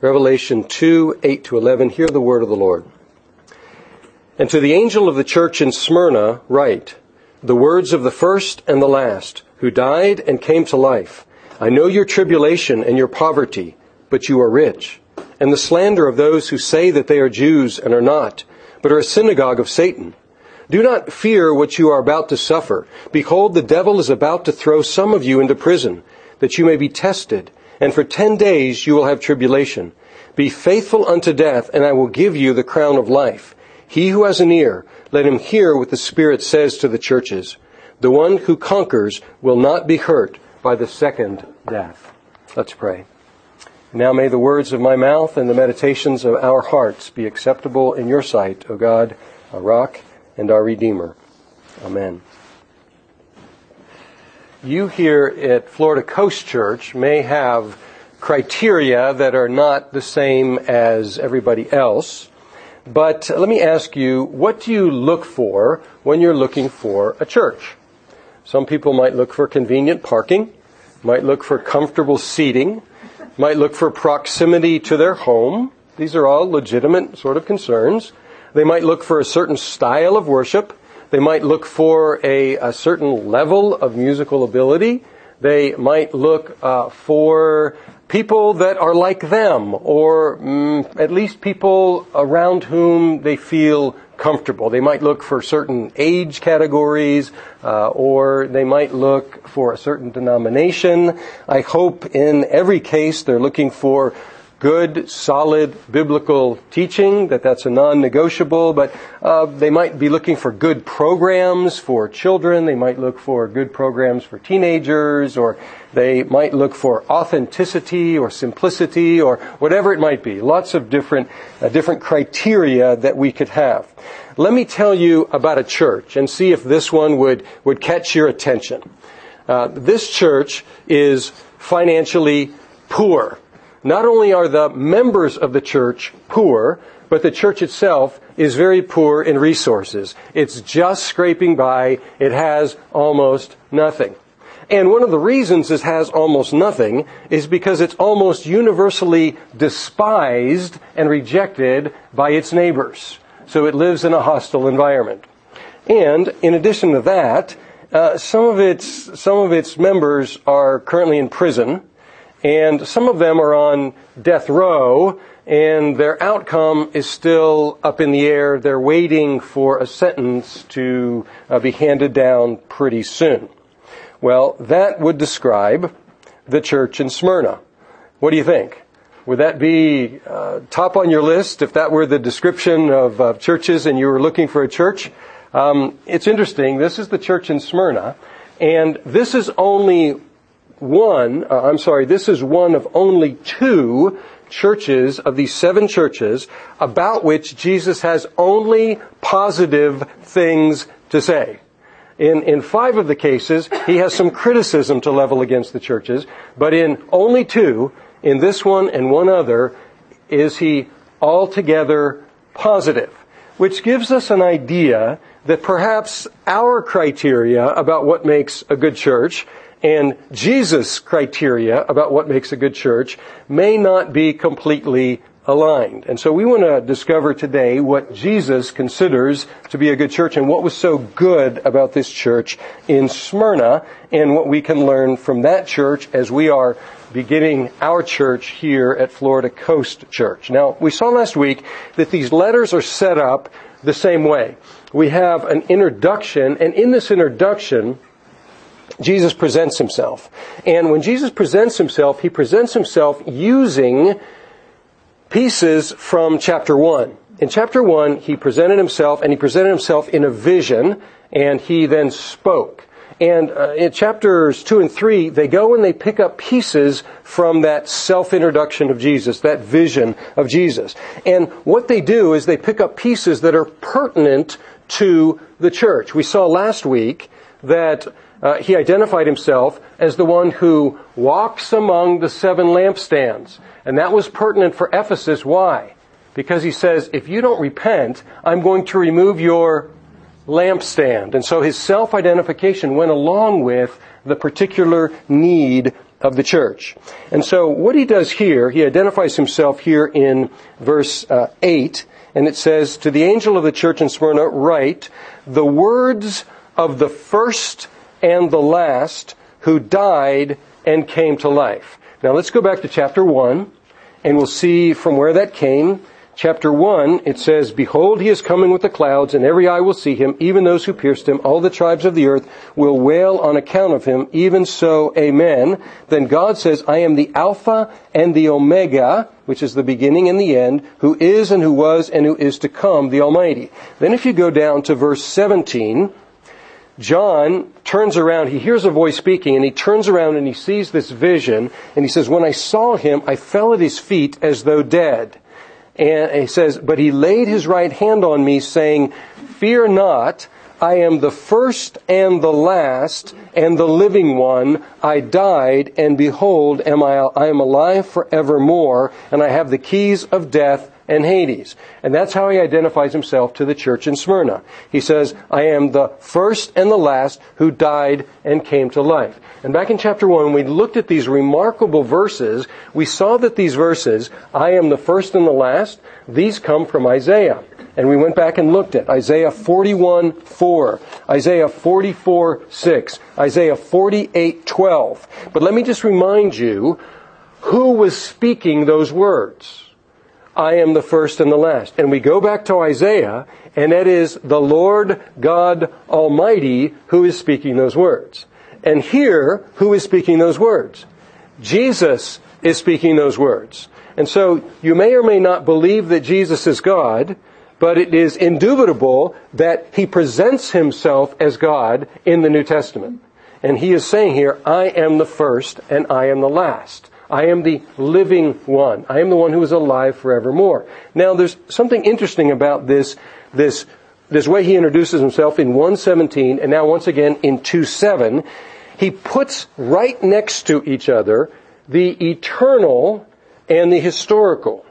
Revelation 2, 8 to 11. Hear the word of the Lord. And to the angel of the church in Smyrna write, the words of the first and the last, who died and came to life. I know your tribulation and your poverty, but you are rich, and the slander of those who say that they are Jews and are not, but are a synagogue of Satan. Do not fear what you are about to suffer. Behold, the devil is about to throw some of you into prison, that you may be tested, and for ten days you will have tribulation. Be faithful unto death, and I will give you the crown of life. He who has an ear, let him hear what the Spirit says to the churches. The one who conquers will not be hurt by the second death. Let's pray. Now may the words of my mouth and the meditations of our hearts be acceptable in your sight, O God, our rock and our Redeemer. Amen. You here at Florida Coast Church may have criteria that are not the same as everybody else. But let me ask you, what do you look for when you're looking for a church? Some people might look for convenient parking, might look for comfortable seating, might look for proximity to their home. These are all legitimate sort of concerns. They might look for a certain style of worship. They might look for a, a certain level of musical ability. They might look uh, for people that are like them, or mm, at least people around whom they feel comfortable. They might look for certain age categories, uh, or they might look for a certain denomination. I hope in every case they're looking for good, solid biblical teaching, that that's a non-negotiable, but uh, they might be looking for good programs for children, they might look for good programs for teenagers, or they might look for authenticity or simplicity or whatever it might be. Lots of different, uh, different criteria that we could have. Let me tell you about a church and see if this one would, would catch your attention. Uh, this church is financially poor. Not only are the members of the church poor, but the church itself is very poor in resources. It's just scraping by. It has almost nothing. And one of the reasons it has almost nothing is because it's almost universally despised and rejected by its neighbors. So it lives in a hostile environment. And in addition to that, uh, some of its some of its members are currently in prison and some of them are on death row, and their outcome is still up in the air. They're waiting for a sentence to uh, be handed down pretty soon. Well, that would describe the church in Smyrna. What do you think? Would that be uh, top on your list if that were the description of uh, churches and you were looking for a church? Um, it's interesting. This is the church in Smyrna, and this is only one, uh, I'm sorry, this is one of only two churches of these seven churches about which Jesus has only positive things to say. In, in five of the cases, he has some criticism to level against the churches, but in only two, in this one and one other, is he altogether positive, which gives us an idea that perhaps our criteria about what makes a good church and Jesus' criteria about what makes a good church may not be completely aligned. And so we want to discover today what Jesus considers to be a good church and what was so good about this church in Smyrna and what we can learn from that church as we are beginning our church here at Florida Coast Church. Now, we saw last week that these letters are set up the same way. We have an introduction, and in this introduction, Jesus presents himself. And when Jesus presents himself, he presents himself using pieces from chapter 1. In chapter 1, he presented himself, and he presented himself in a vision, and he then spoke. And uh, in chapters 2 and 3, they go and they pick up pieces from that self-introduction of Jesus, that vision of Jesus. And what they do is they pick up pieces that are pertinent to the church. We saw last week that uh, he identified himself as the one who walks among the seven lampstands. And that was pertinent for Ephesus. Why? Because he says, if you don't repent, I'm going to remove your lampstand. And so his self-identification went along with the particular need of the church. And so what he does here, he identifies himself here in verse uh, 8, and it says, To the angel of the church in Smyrna, write, the words of the first and the last who died and came to life. Now let's go back to chapter 1, and we'll see from where that came chapter 1, it says, Behold, he is coming with the clouds, and every eye will see him, even those who pierced him. All the tribes of the earth will wail on account of him. Even so, amen. Then God says, I am the Alpha and the Omega, which is the beginning and the end, who is and who was and who is to come, the Almighty. Then if you go down to verse 17, John turns around, he hears a voice speaking, and he turns around and he sees this vision, and he says, When I saw him, I fell at his feet as though dead. And he says, but he laid his right hand on me saying, fear not, I am the first and the last and the living one. I died and behold, am I, I am alive forevermore and I have the keys of death and Hades. And that's how he identifies himself to the church in Smyrna. He says, I am the first and the last who died and came to life. And back in chapter 1, we looked at these remarkable verses. We saw that these verses, I am the first and the last, these come from Isaiah. And we went back and looked at Isaiah 41, 4, Isaiah 44, 6, Isaiah 48, 12. But let me just remind you who was speaking those words. I am the first and the last. And we go back to Isaiah, and that is the Lord God Almighty who is speaking those words. And here, who is speaking those words? Jesus is speaking those words. And so you may or may not believe that Jesus is God, but it is indubitable that he presents himself as God in the New Testament. And he is saying here, I am the first and I am the last. I am the living one. I am the one who is alive forevermore. Now, there's something interesting about this, this, this way he introduces himself in 117 and now once again in 2.7. He puts right next to each other the eternal and the historical.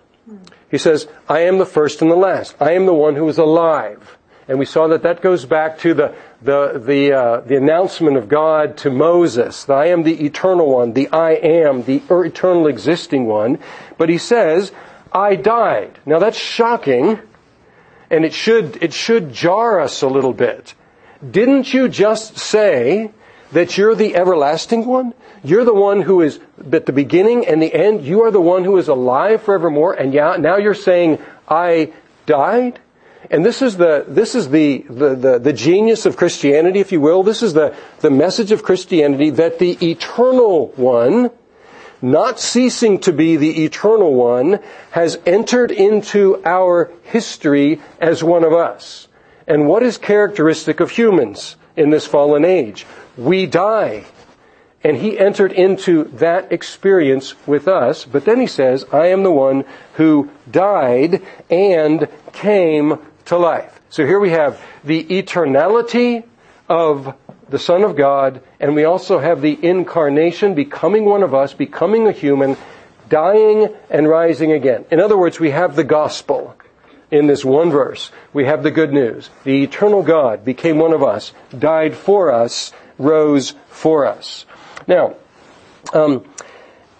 He says, I am the first and the last. I am the one who is alive. And we saw that that goes back to the, the, the, uh, the announcement of God to Moses. That I am the eternal one, the I am, the eternal existing one. But he says, I died. Now that's shocking, and it should, it should jar us a little bit. Didn't you just say that you're the everlasting one? You're the one who is at the beginning and the end. You are the one who is alive forevermore. And now you're saying, I died? And this is the, this is the, the, the, the, genius of Christianity, if you will. This is the, the message of Christianity that the eternal one, not ceasing to be the eternal one, has entered into our history as one of us. And what is characteristic of humans in this fallen age? We die. And he entered into that experience with us. But then he says, I am the one who died and came to life. So here we have the eternality of the Son of God, and we also have the incarnation, becoming one of us, becoming a human, dying and rising again. In other words, we have the gospel in this one verse. We have the good news. The eternal God became one of us, died for us, rose for us. Now, um,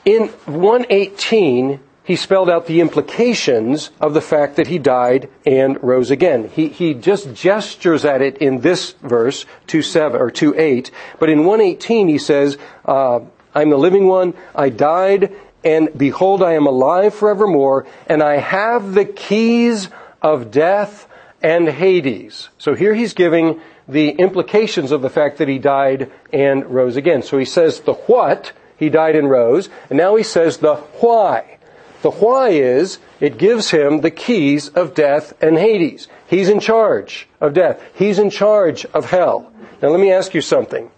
in 118, he spelled out the implications of the fact that he died and rose again. He, he just gestures at it in this verse, 2.7 or 2.8, but in 118 he says, uh, I'm the living one, I died, and behold, I am alive forevermore, and I have the keys of death and Hades. So here he's giving the implications of the fact that he died and rose again. So he says the what, he died and rose, and now he says the why. The why is it gives him the keys of death and Hades. He's in charge of death. He's in charge of hell. Now let me ask you something.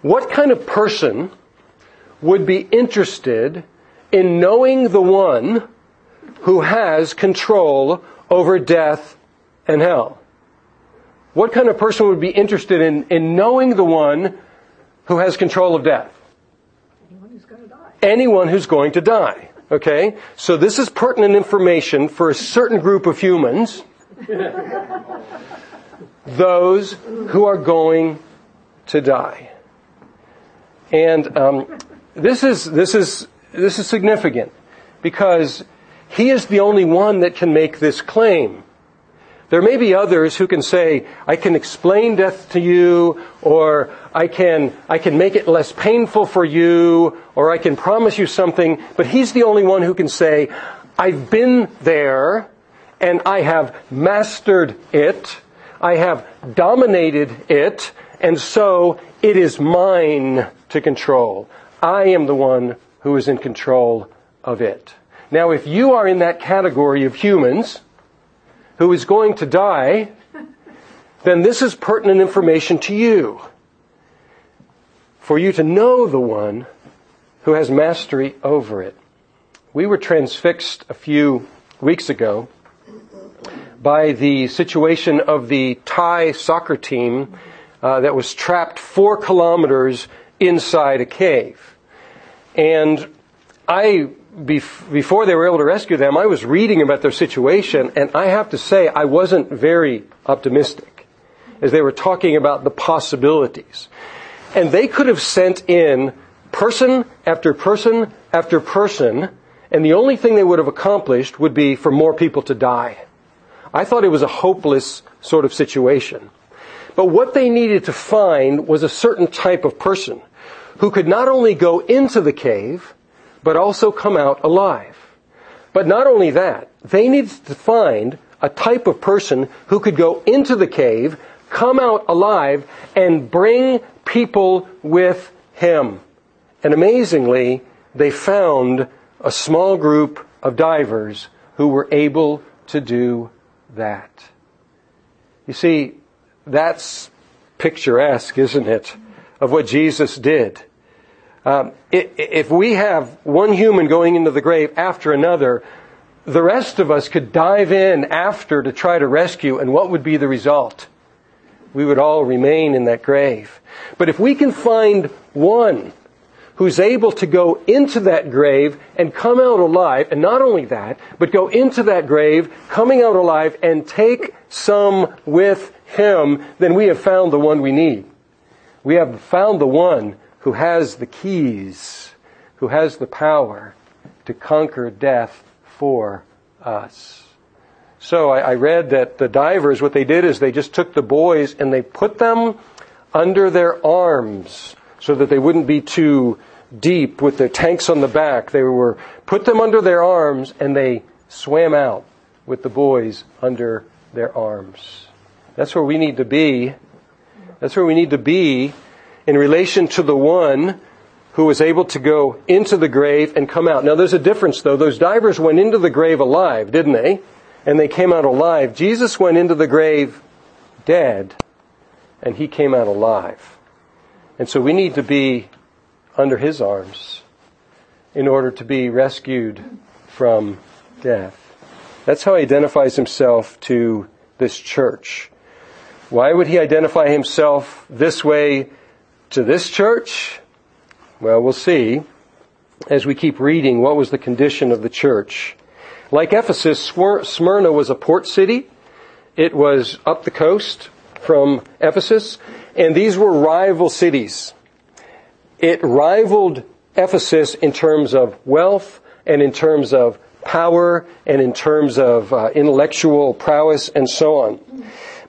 What kind of person would be interested in knowing the one who has control over death and hell? What kind of person would be interested in, in knowing the one who has control of death? Anyone who's going to die. Okay? So this is pertinent information for a certain group of humans. those who are going to die. And um, this is this is this is significant because he is the only one that can make this claim. There may be others who can say, I can explain death to you, or I can, I can make it less painful for you, or I can promise you something, but he's the only one who can say, I've been there, and I have mastered it, I have dominated it, and so it is mine to control. I am the one who is in control of it. Now, if you are in that category of humans, who is going to die, then this is pertinent information to you. For you to know the one who has mastery over it. We were transfixed a few weeks ago by the situation of the Thai soccer team uh, that was trapped four kilometers inside a cave. And I before they were able to rescue them, I was reading about their situation, and I have to say I wasn't very optimistic as they were talking about the possibilities. And they could have sent in person after person after person, and the only thing they would have accomplished would be for more people to die. I thought it was a hopeless sort of situation. But what they needed to find was a certain type of person who could not only go into the cave, but also come out alive. But not only that, they needed to find a type of person who could go into the cave, come out alive, and bring people with him. And amazingly, they found a small group of divers who were able to do that. You see, that's picturesque, isn't it, of what Jesus did. Um, if we have one human going into the grave after another, the rest of us could dive in after to try to rescue, and what would be the result? We would all remain in that grave. But if we can find one who's able to go into that grave and come out alive, and not only that, but go into that grave, coming out alive, and take some with him, then we have found the one we need. We have found the one who has the keys, who has the power to conquer death for us. So I, I, read that the divers, what they did is they just took the boys and they put them under their arms so that they wouldn't be too deep with their tanks on the back. They were put them under their arms and they swam out with the boys under their arms. That's where we need to be. That's where we need to be in relation to the one who was able to go into the grave and come out. Now there's a difference though. Those divers went into the grave alive, didn't they? And they came out alive. Jesus went into the grave dead and he came out alive. And so we need to be under his arms in order to be rescued from death. That's how he identifies himself to this church. Why would he identify himself this way to this church? Well, we'll see as we keep reading what was the condition of the church. Like Ephesus, Smyrna was a port city. It was up the coast from Ephesus, and these were rival cities. It rivaled Ephesus in terms of wealth and in terms of power and in terms of uh, intellectual prowess and so on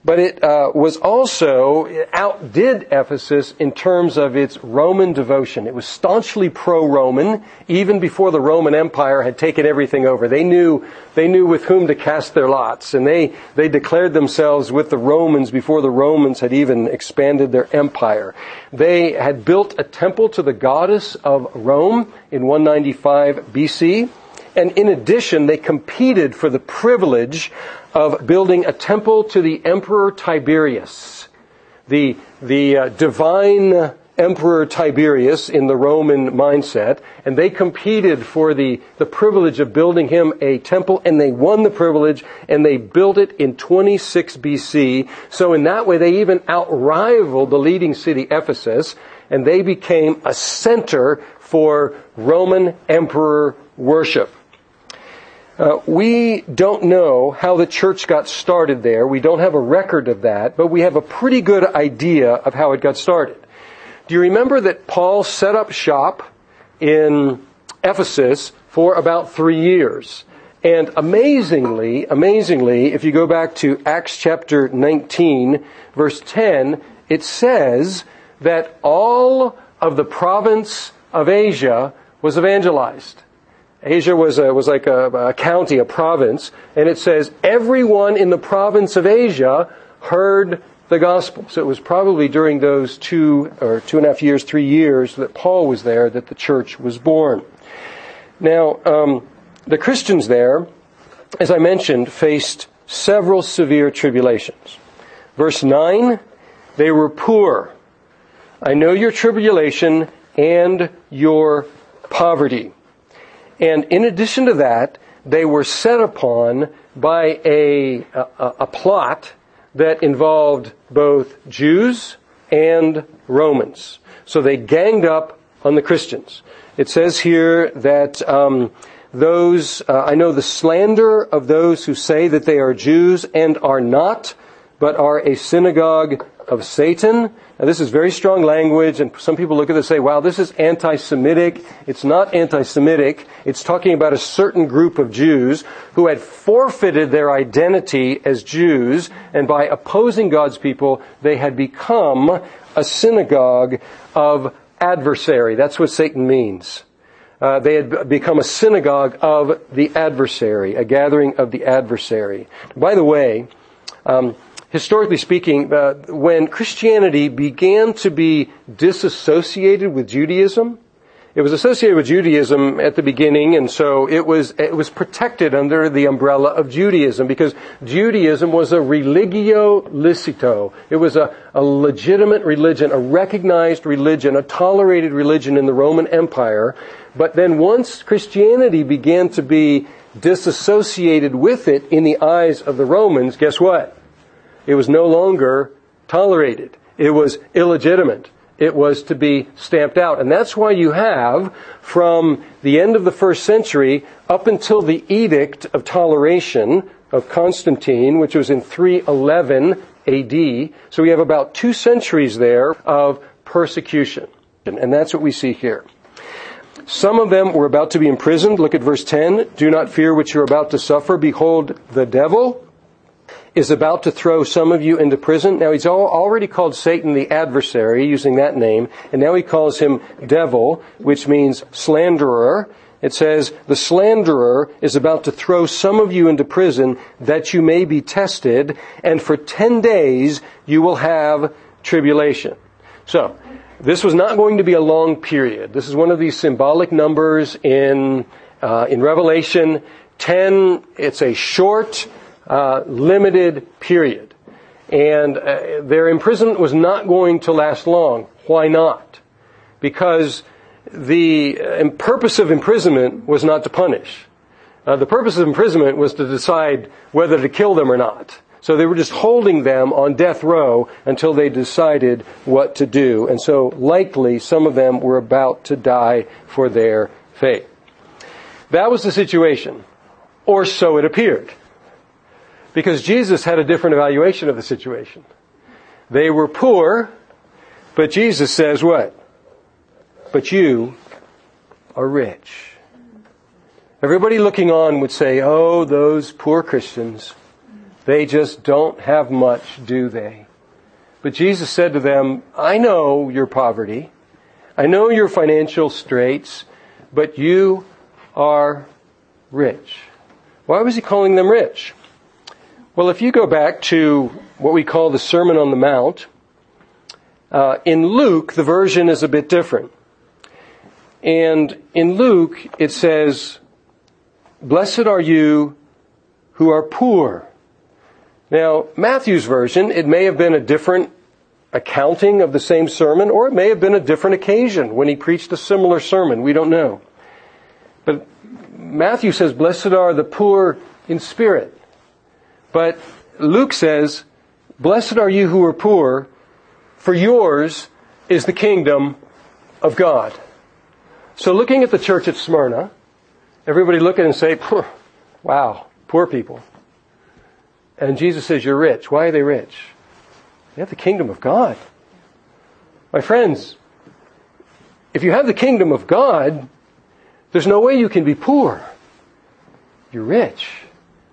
but it uh, was also it outdid Ephesus in terms of its Roman devotion. It was staunchly pro-Roman, even before the Roman Empire had taken everything over. They knew they knew with whom to cast their lots, and they they declared themselves with the Romans before the Romans had even expanded their empire. They had built a temple to the goddess of Rome in 195 BC. And in addition, they competed for the privilege of building a temple to the Emperor Tiberius, the, the uh, divine Emperor Tiberius in the Roman mindset, and they competed for the, the privilege of building him a temple, and they won the privilege, and they built it in 26 BC. So in that way, they even outrivaled the leading city, Ephesus, and they became a center for Roman emperor worship. Uh, we don't know how the church got started there. We don't have a record of that, but we have a pretty good idea of how it got started. Do you remember that Paul set up shop in Ephesus for about three years? And amazingly, amazingly, if you go back to Acts chapter 19, verse 10, it says that all of the province of Asia was evangelized. Asia was, a, was like a, a county, a province, and it says everyone in the province of Asia heard the gospel. So it was probably during those two or two and a half years, three years that Paul was there that the church was born. Now, um, the Christians there, as I mentioned, faced several severe tribulations. Verse 9, they were poor. I know your tribulation and your poverty. And in addition to that, they were set upon by a, a, a plot that involved both Jews and Romans. So they ganged up on the Christians. It says here that um, those, uh, I know the slander of those who say that they are Jews and are not, but are a synagogue of Satan. Now, this is very strong language, and some people look at this and say, wow, this is anti Semitic. It's not anti Semitic. It's talking about a certain group of Jews who had forfeited their identity as Jews, and by opposing God's people, they had become a synagogue of adversary. That's what Satan means. Uh, they had become a synagogue of the adversary, a gathering of the adversary. By the way, um, historically speaking, uh, when Christianity began to be disassociated with Judaism, it was associated with Judaism at the beginning, and so it was it was protected under the umbrella of Judaism because Judaism was a religio licita. It was a, a legitimate religion, a recognized religion, a tolerated religion in the Roman Empire. But then once Christianity began to be disassociated with it in the eyes of the Romans, guess what? It was no longer tolerated. It was illegitimate. It was to be stamped out. And that's why you have, from the end of the first century up until the Edict of Toleration of Constantine, which was in 311 AD, so we have about two centuries there of persecution. And that's what we see here. Some of them were about to be imprisoned. Look at verse 10. Do not fear what you're about to suffer. Behold, the devil is about to throw some of you into prison. Now he's already called Satan the adversary, using that name, and now he calls him devil, which means slanderer. It says, the slanderer is about to throw some of you into prison that you may be tested, and for ten days you will have tribulation. So, this was not going to be a long period. This is one of these symbolic numbers in, uh, in Revelation. Ten, it's a short, uh, limited period. And uh, their imprisonment was not going to last long. Why not? Because the uh, purpose of imprisonment was not to punish. Uh, the purpose of imprisonment was to decide whether to kill them or not. So they were just holding them on death row until they decided what to do. And so likely some of them were about to die for their faith. That was the situation. Or so it appeared. Because Jesus had a different evaluation of the situation. They were poor, but Jesus says what? But you are rich. Everybody looking on would say, oh, those poor Christians, they just don't have much, do they? But Jesus said to them, I know your poverty. I know your financial straits, but you are rich. Why was he calling them rich? Well, if you go back to what we call the Sermon on the Mount, uh, in Luke, the version is a bit different. And in Luke, it says, Blessed are you who are poor. Now, Matthew's version, it may have been a different accounting of the same sermon, or it may have been a different occasion when he preached a similar sermon. We don't know. But Matthew says, Blessed are the poor in spirit. But Luke says, Blessed are you who are poor, for yours is the kingdom of God. So looking at the church at Smyrna, everybody look at it and say, wow, poor people. And Jesus says, you're rich. Why are they rich? They have the kingdom of God. My friends, if you have the kingdom of God, there's no way you can be poor. You're rich.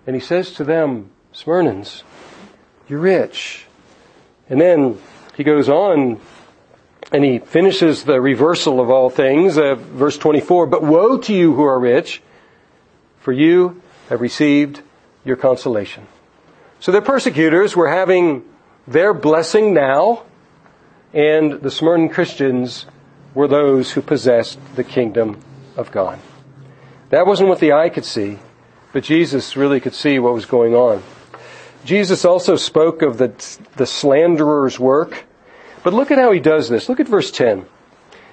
And he says to them, Smyrnans, you're rich. And then he goes on and he finishes the reversal of all things, uh, verse 24, but woe to you who are rich, for you have received your consolation. So their persecutors were having their blessing now, and the Smyrna Christians were those who possessed the kingdom of God. That wasn't what the eye could see, but Jesus really could see what was going on. Jesus also spoke of the, the slanderer's work. But look at how he does this. Look at verse 10.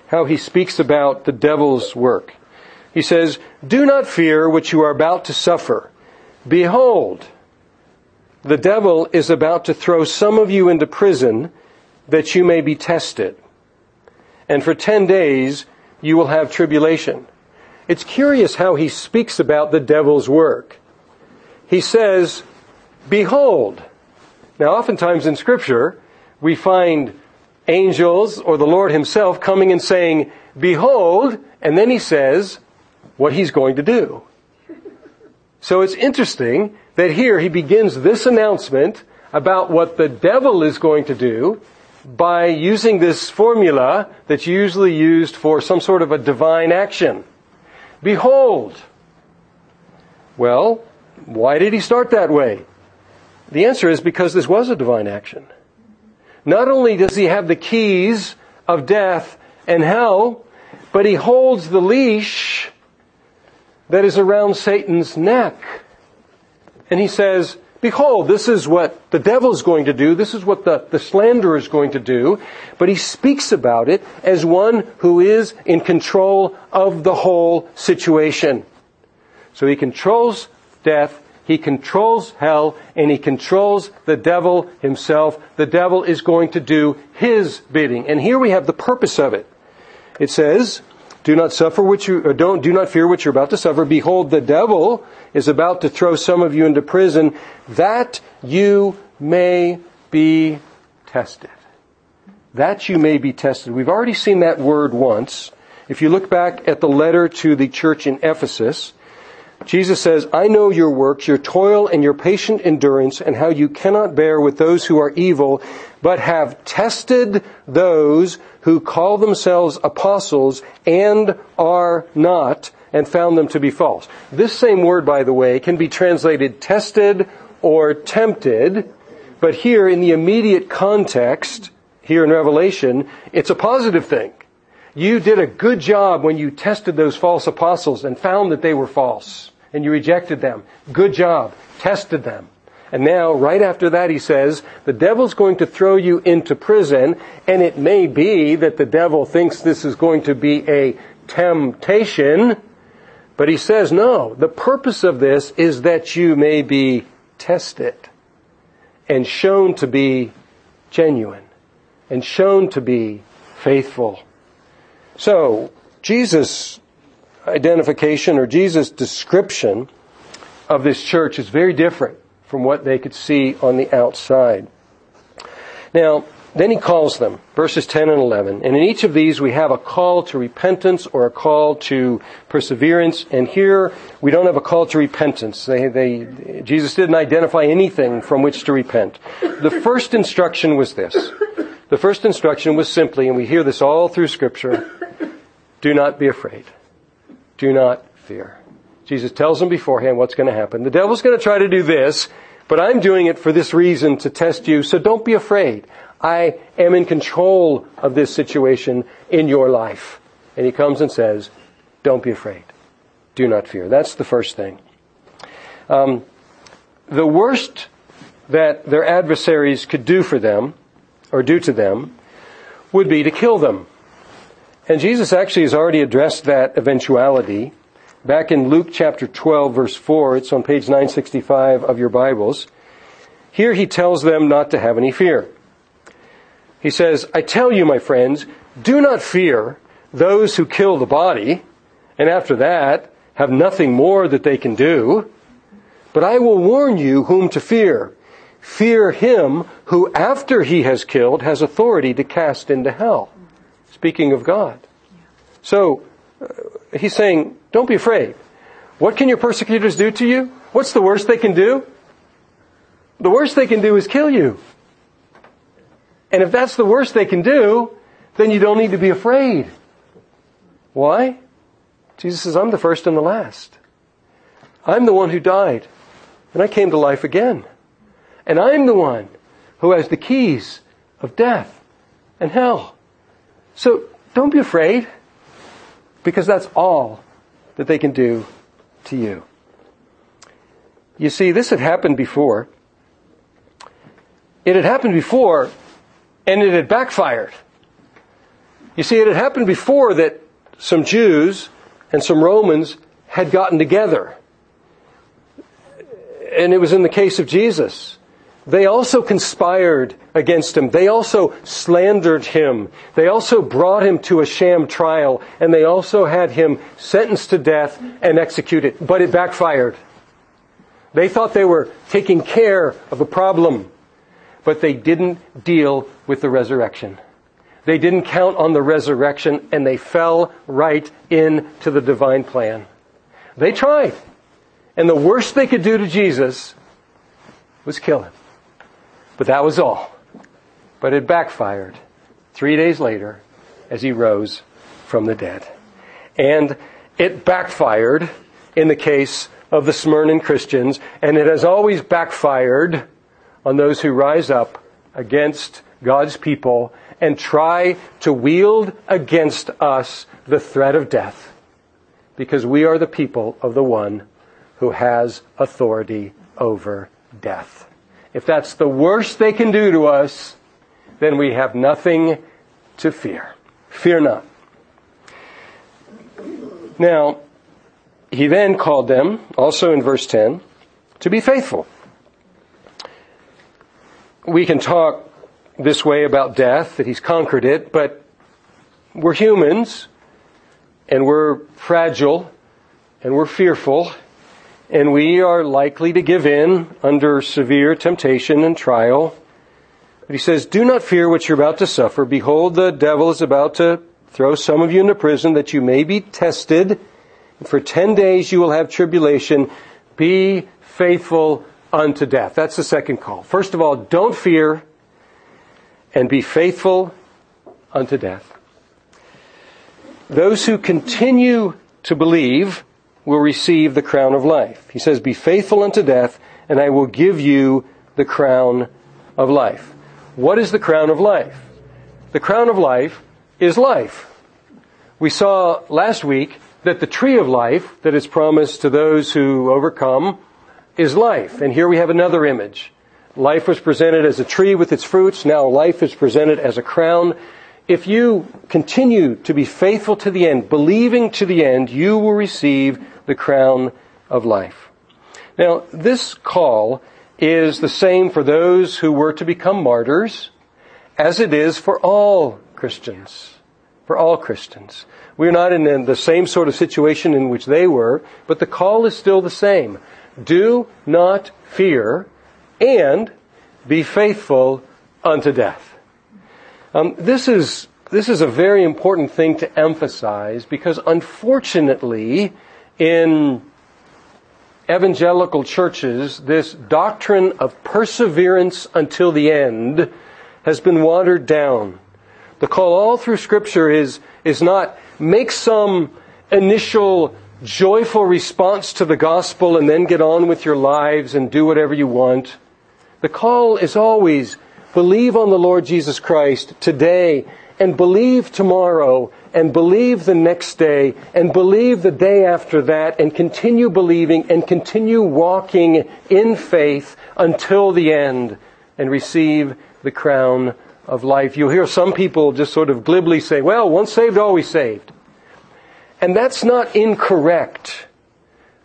How he speaks about the devil's work. He says, Do not fear what you are about to suffer. Behold, the devil is about to throw some of you into prison that you may be tested. And for ten days you will have tribulation. It's curious how he speaks about the devil's work. He says, Behold. Now, oftentimes in Scripture, we find angels or the Lord Himself coming and saying, Behold, and then He says what He's going to do. So it's interesting that here He begins this announcement about what the devil is going to do by using this formula that's usually used for some sort of a divine action. Behold. Well, why did he start that way? The answer is because this was a divine action. Not only does he have the keys of death and hell, but he holds the leash that is around Satan's neck. And he says, Behold, this is what the devil is going to do. This is what the, the slanderer is going to do. But he speaks about it as one who is in control of the whole situation. So he controls death he controls hell and he controls the devil himself. The devil is going to do his bidding. And here we have the purpose of it. It says, do not suffer what you, don't, do not fear what you're about to suffer. Behold, the devil is about to throw some of you into prison that you may be tested. That you may be tested. We've already seen that word once. If you look back at the letter to the church in Ephesus, Jesus says, I know your works, your toil and your patient endurance, and how you cannot bear with those who are evil, but have tested those who call themselves apostles and are not, and found them to be false. This same word, by the way, can be translated tested or tempted, but here in the immediate context, here in Revelation, it's a positive thing. You did a good job when you tested those false apostles and found that they were false. And you rejected them. Good job. Tested them. And now, right after that, he says, the devil's going to throw you into prison, and it may be that the devil thinks this is going to be a temptation, but he says, no, the purpose of this is that you may be tested and shown to be genuine and shown to be faithful. So, Jesus' identification or Jesus' description of this church is very different from what they could see on the outside. Now, then he calls them, verses 10 and 11. And in each of these we have a call to repentance or a call to perseverance. And here we don't have a call to repentance. They, they, Jesus didn't identify anything from which to repent. The first instruction was this. The first instruction was simply, and we hear this all through scripture, do not be afraid. Do not fear. Jesus tells them beforehand what's going to happen. The devil's going to try to do this, but I'm doing it for this reason to test you, so don't be afraid. I am in control of this situation in your life. And he comes and says, don't be afraid. Do not fear. That's the first thing. Um, the worst that their adversaries could do for them, or do to them, would be to kill them. And Jesus actually has already addressed that eventuality. Back in Luke chapter 12 verse 4, it's on page 965 of your Bibles. Here he tells them not to have any fear. He says, I tell you, my friends, do not fear those who kill the body, and after that have nothing more that they can do. But I will warn you whom to fear. Fear him who, after he has killed, has authority to cast into hell. Speaking of God. So, uh, he's saying, don't be afraid. What can your persecutors do to you? What's the worst they can do? The worst they can do is kill you. And if that's the worst they can do, then you don't need to be afraid. Why? Jesus says, I'm the first and the last. I'm the one who died, and I came to life again. And I'm the one who has the keys of death and hell. So don't be afraid, because that's all that they can do to you. You see, this had happened before. It had happened before, and it had backfired. You see, it had happened before that some Jews and some Romans had gotten together. And it was in the case of Jesus. They also conspired against him. They also slandered him. They also brought him to a sham trial. And they also had him sentenced to death and executed. But it backfired. They thought they were taking care of a problem. But they didn't deal with the resurrection. They didn't count on the resurrection and they fell right into the divine plan. They tried. And the worst they could do to Jesus was kill him. But that was all. But it backfired three days later as he rose from the dead. And it backfired in the case of the Smyrnan Christians, and it has always backfired on those who rise up against God's people and try to wield against us the threat of death because we are the people of the one who has authority over death. If that's the worst they can do to us, then we have nothing to fear. Fear not. Now, he then called them, also in verse 10, to be faithful. We can talk this way about death, that he's conquered it, but we're humans, and we're fragile, and we're fearful, and we are likely to give in under severe temptation and trial. But he says, Do not fear what you're about to suffer. Behold, the devil is about to throw some of you into prison that you may be tested. For ten days you will have tribulation. Be faithful unto death. That's the second call. First of all, don't fear and be faithful unto death. Those who continue to believe will receive the crown of life. He says, Be faithful unto death, and I will give you the crown of life. What is the crown of life? The crown of life is life. We saw last week that the tree of life that is promised to those who overcome is life. And here we have another image. Life was presented as a tree with its fruits. Now life is presented as a crown. If you continue to be faithful to the end, believing to the end, you will receive the crown of life. Now, this call is the same for those who were to become martyrs as it is for all Christians. For all Christians. We're not in the same sort of situation in which they were, but the call is still the same. Do not fear and be faithful unto death. Um, this is this is a very important thing to emphasize because unfortunately, in evangelical churches, this doctrine of perseverance until the end has been watered down. The call all through Scripture is is not make some initial joyful response to the gospel and then get on with your lives and do whatever you want. The call is always believe on the Lord Jesus Christ today and believe tomorrow and believe the next day and believe the day after that and continue believing and continue walking in faith until the end and receive the crown of life. You'll hear some people just sort of glibly say, well, once saved, always saved. And that's not incorrect,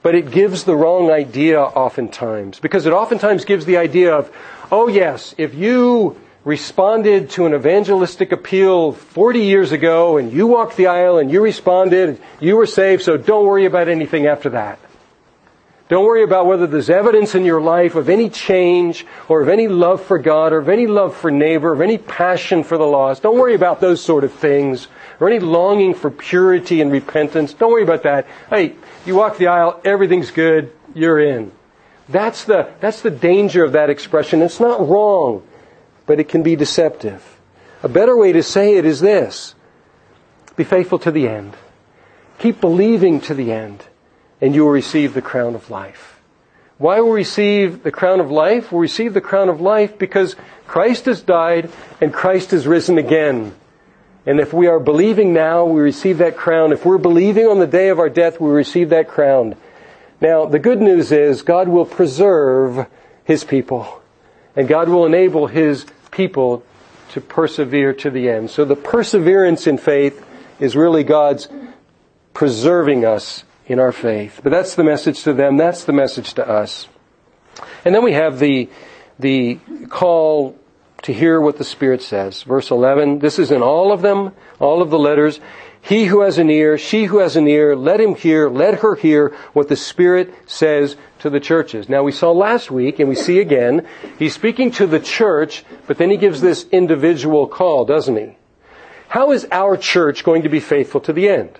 but it gives the wrong idea oftentimes. Because it oftentimes gives the idea of, oh yes, if you responded to an evangelistic appeal 40 years ago and you walked the aisle and you responded, you were saved, so don't worry about anything after that. Don't worry about whether there's evidence in your life of any change or of any love for God or of any love for neighbor, of any passion for the lost. Don't worry about those sort of things or any longing for purity and repentance. Don't worry about that. Hey, you walk the aisle, everything's good, you're in. That's the, that's the danger of that expression. It's not wrong, but it can be deceptive. A better way to say it is this. Be faithful to the end. Keep believing to the end and you will receive the crown of life. Why will we receive the crown of life? We'll receive the crown of life because Christ has died and Christ has risen again. And if we are believing now, we receive that crown. If we're believing on the day of our death, we receive that crown. Now, the good news is God will preserve His people. And God will enable His people to persevere to the end. So the perseverance in faith is really God's preserving us in our faith. But that's the message to them. That's the message to us. And then we have the, the call to hear what the Spirit says. Verse 11, this is in all of them, all of the letters. He who has an ear, she who has an ear, let him hear, let her hear what the Spirit says to the churches. Now we saw last week, and we see again, he's speaking to the church, but then he gives this individual call, doesn't he? How is our church going to be faithful to the end?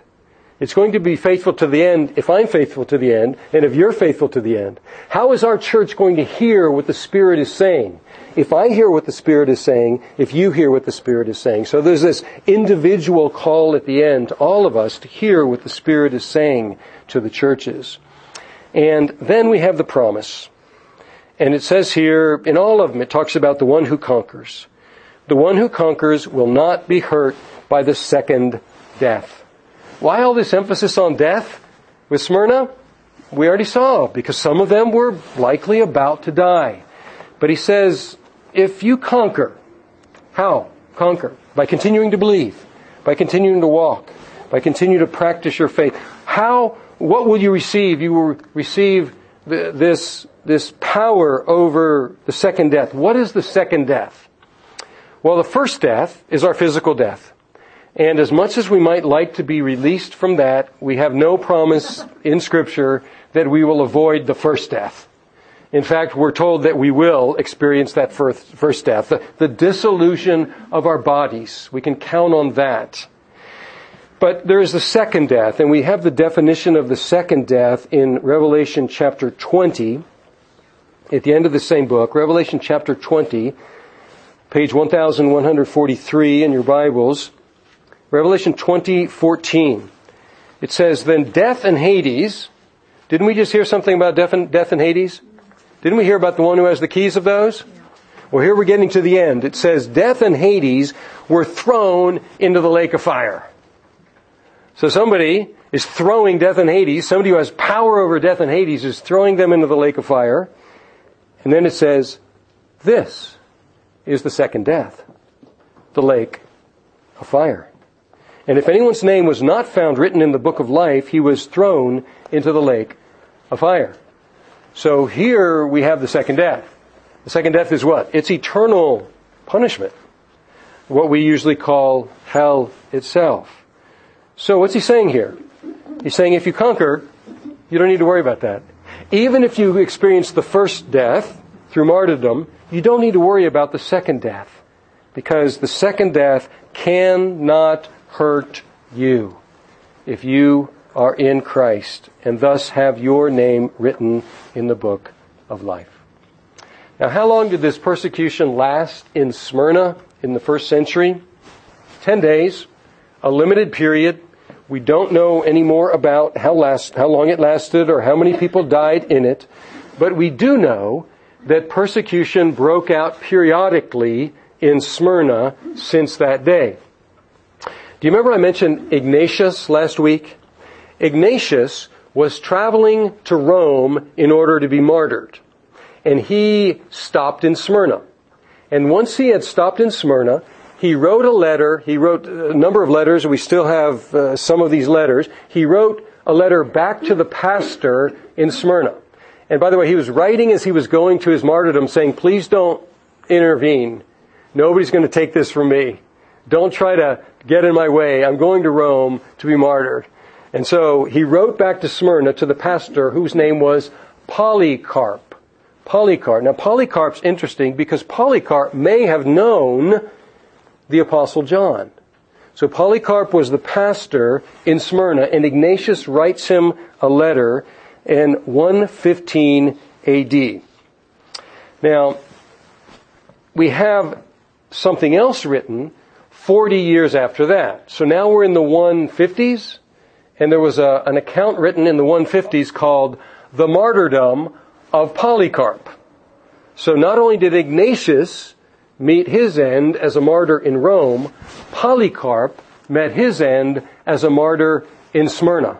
It's going to be faithful to the end if I'm faithful to the end and if you're faithful to the end. How is our church going to hear what the Spirit is saying? If I hear what the Spirit is saying, if you hear what the Spirit is saying. So there's this individual call at the end to all of us to hear what the Spirit is saying to the churches. And then we have the promise. And it says here, in all of them, it talks about the one who conquers. The one who conquers will not be hurt by the second death. Why all this emphasis on death with Smyrna? We already saw, because some of them were likely about to die. But he says, if you conquer, how? Conquer. By continuing to believe, by continuing to walk, by continuing to practice your faith. How, what will you receive? You will receive this, this power over the second death. What is the second death? Well, the first death is our physical death. And as much as we might like to be released from that, we have no promise in Scripture that we will avoid the first death. In fact, we're told that we will experience that first, first death, the, the dissolution of our bodies. We can count on that. But there is the second death, and we have the definition of the second death in Revelation chapter 20, at the end of the same book, Revelation chapter 20, page 1143 in your Bibles. Revelation 20:14. It says, "Then death and Hades." Didn't we just hear something about death and, death and Hades? Didn't we hear about the one who has the keys of those? Well, here we're getting to the end. It says, "Death and Hades were thrown into the lake of fire." So somebody is throwing death and Hades. Somebody who has power over death and Hades is throwing them into the lake of fire. And then it says, "This is the second death, the lake of fire." And if anyone's name was not found written in the book of life, he was thrown into the lake of fire. So here we have the second death. The second death is what? It's eternal punishment. What we usually call hell itself. So what's he saying here? He's saying if you conquer, you don't need to worry about that. Even if you experience the first death through martyrdom, you don't need to worry about the second death. Because the second death cannot hurt you if you are in Christ and thus have your name written in the book of life. Now, how long did this persecution last in Smyrna in the first century? Ten days, a limited period. We don't know any more about how, last, how long it lasted or how many people died in it, but we do know that persecution broke out periodically in Smyrna since that day. Do you remember I mentioned Ignatius last week? Ignatius was traveling to Rome in order to be martyred. And he stopped in Smyrna. And once he had stopped in Smyrna, he wrote a letter. He wrote a number of letters. We still have uh, some of these letters. He wrote a letter back to the pastor in Smyrna. And by the way, he was writing as he was going to his martyrdom saying, please don't intervene. Nobody's going to take this from me. Don't try to get in my way. I'm going to Rome to be martyred. And so he wrote back to Smyrna to the pastor whose name was Polycarp. Polycarp. Now, Polycarp's interesting because Polycarp may have known the Apostle John. So Polycarp was the pastor in Smyrna, and Ignatius writes him a letter in 115 AD. Now, we have something else written 40 years after that. So now we're in the 150s, and there was a, an account written in the 150s called The Martyrdom of Polycarp. So not only did Ignatius meet his end as a martyr in Rome, Polycarp met his end as a martyr in Smyrna.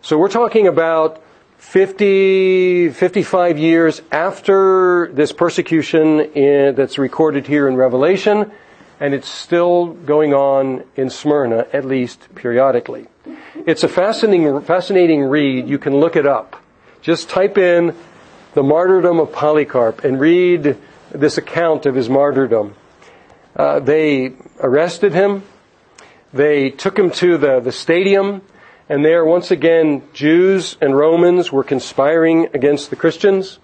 So we're talking about 50, 55 years after this persecution in, that's recorded here in Revelation, and it's still going on in Smyrna, at least periodically. It's a fascinating, fascinating read. You can look it up. Just type in the martyrdom of Polycarp and read this account of his martyrdom. Uh, they arrested him. They took him to the, the stadium and there, once again, Jews and Romans were conspiring against the Christians,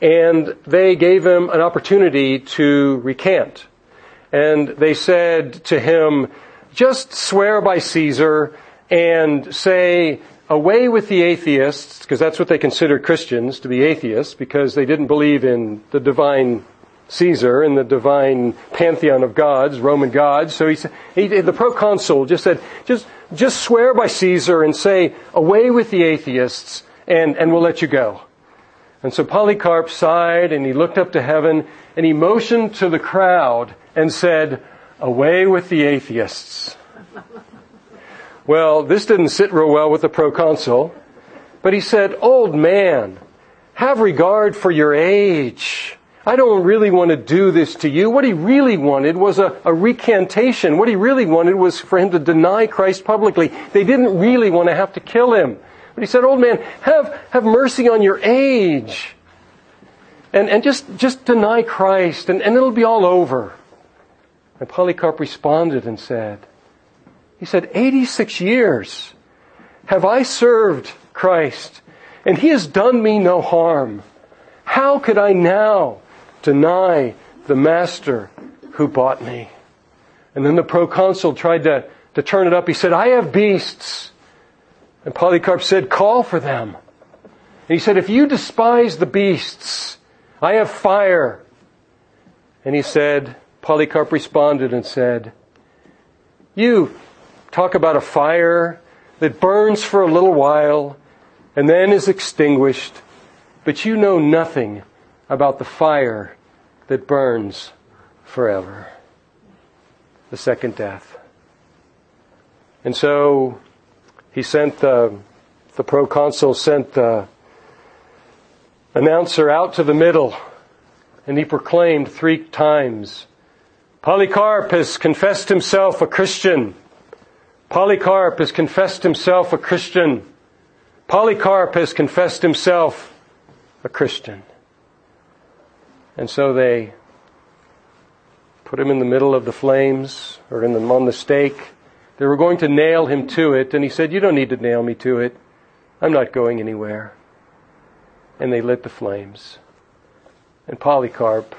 and they gave him an opportunity to recant. And they said to him, just swear by Caesar and say, away with the atheists, because that's what they considered Christians to be atheists, because they didn't believe in the divine Caesar and the divine pantheon of gods, Roman gods. So he, he, the proconsul just said, just, just swear by Caesar and say, away with the atheists, and, and we'll let you go. And so Polycarp sighed and he looked up to heaven and he motioned to the crowd and said, away with the atheists. Well, this didn't sit real well with the proconsul, but he said, old man, have regard for your age. I don't really want to do this to you. What he really wanted was a, a, recantation. What he really wanted was for him to deny Christ publicly. They didn't really want to have to kill him. But he said, old man, have, have mercy on your age. And, and just, just deny Christ and, and it'll be all over. And Polycarp responded and said, he said, 86 years have I served Christ and he has done me no harm. How could I now deny the master who bought me. And then the proconsul tried to, to turn it up. He said, I have beasts. And Polycarp said, call for them. And he said, if you despise the beasts, I have fire. And he said, Polycarp responded and said, you talk about a fire that burns for a little while and then is extinguished, but you know nothing about the fire that burns forever. The second death. And so he sent the, the proconsul sent the announcer out to the middle and he proclaimed three times, Polycarp has confessed himself a Christian. Polycarp has confessed himself a Christian. Polycarp has confessed himself a Christian. And so they put him in the middle of the flames or in the, on the stake. They were going to nail him to it, and he said, You don't need to nail me to it. I'm not going anywhere. And they lit the flames. And Polycarp,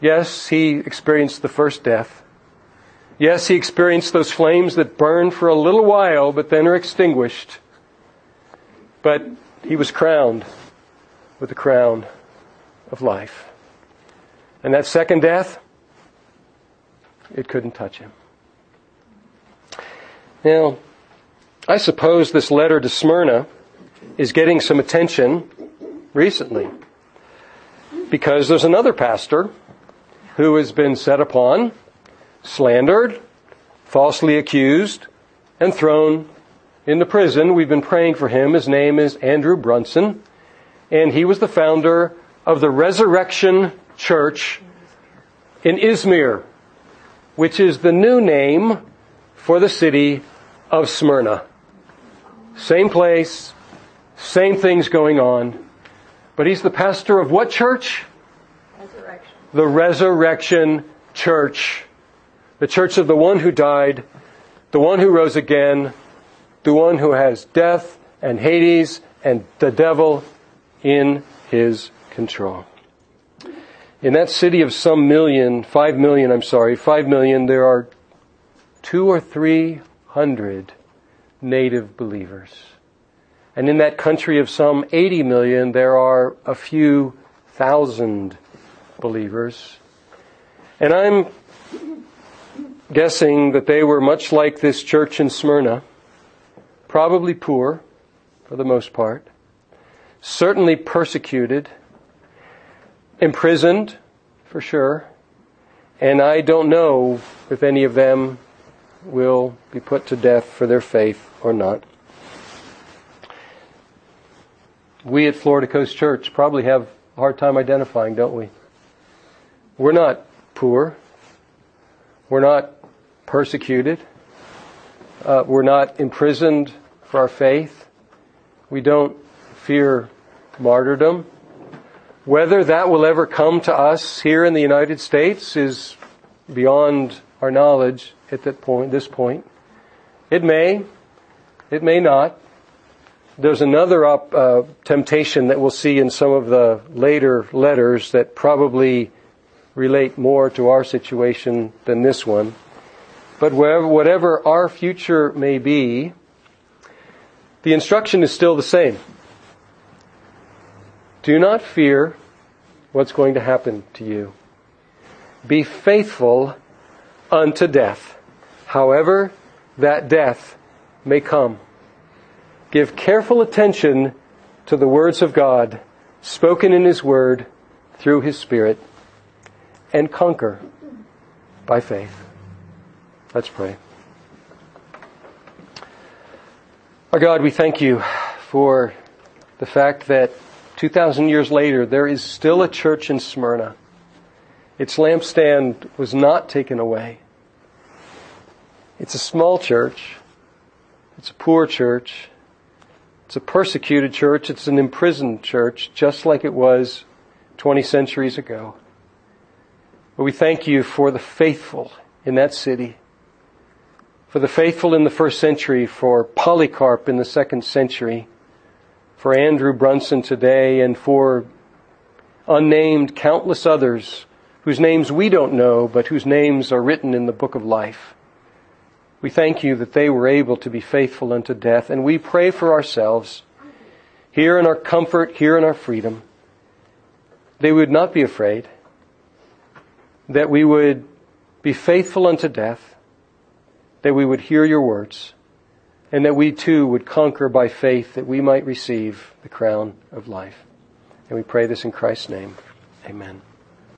yes, he experienced the first death. Yes, he experienced those flames that burn for a little while, but then are extinguished. But he was crowned with the crown of life. And that second death, it couldn't touch him. Now, I suppose this letter to Smyrna is getting some attention recently because there's another pastor who has been set upon, slandered, falsely accused, and thrown into prison. We've been praying for him. His name is Andrew Brunson, and he was the founder of the Resurrection Church in Izmir, which is the new name for the city of Smyrna. Same place, same things going on. But he's the pastor of what church? Resurrection. The Resurrection Church. The church of the one who died, the one who rose again, the one who has death and Hades and the devil in His control. In that city of some million, five million, I'm sorry, five million, there are two or three hundred native believers. And in that country of some 80 million, there are a few thousand believers. And I'm guessing that they were much like this church in Smyrna, probably poor for the most part, certainly persecuted, imprisoned for sure, and I don't know if any of them will be put to death for their faith or not. We at Florida Coast Church probably have a hard time identifying, don't we? We're not poor. We're not persecuted. Uh, we're not imprisoned for our faith. We don't fear martyrdom. Whether that will ever come to us here in the United States is beyond our knowledge at that point, this point. It may, it may not. There's another op, uh, temptation that we'll see in some of the later letters that probably relate more to our situation than this one. But wherever, whatever our future may be, the instruction is still the same. Do not fear what's going to happen to you. Be faithful unto death, however that death may come. Give careful attention to the words of God spoken in His Word through His Spirit and conquer by faith. Let's pray. Our God, we thank you for the fact that 2,000 years later there is still a church in Smyrna. Its lampstand was not taken away. It's a small church. It's a poor church. It's a persecuted church. It's an imprisoned church, just like it was 20 centuries ago. But we thank you for the faithful in that city, for the faithful in the first century, for Polycarp in the second century, for Andrew Brunson today, and for unnamed countless others whose names we don't know, but whose names are written in the book of life. We thank you that they were able to be faithful unto death, and we pray for ourselves, here in our comfort, here in our freedom, they would not be afraid, that we would be faithful unto death, that we would hear your words, and that we too would conquer by faith that we might receive the crown of life. And we pray this in Christ's name. Amen.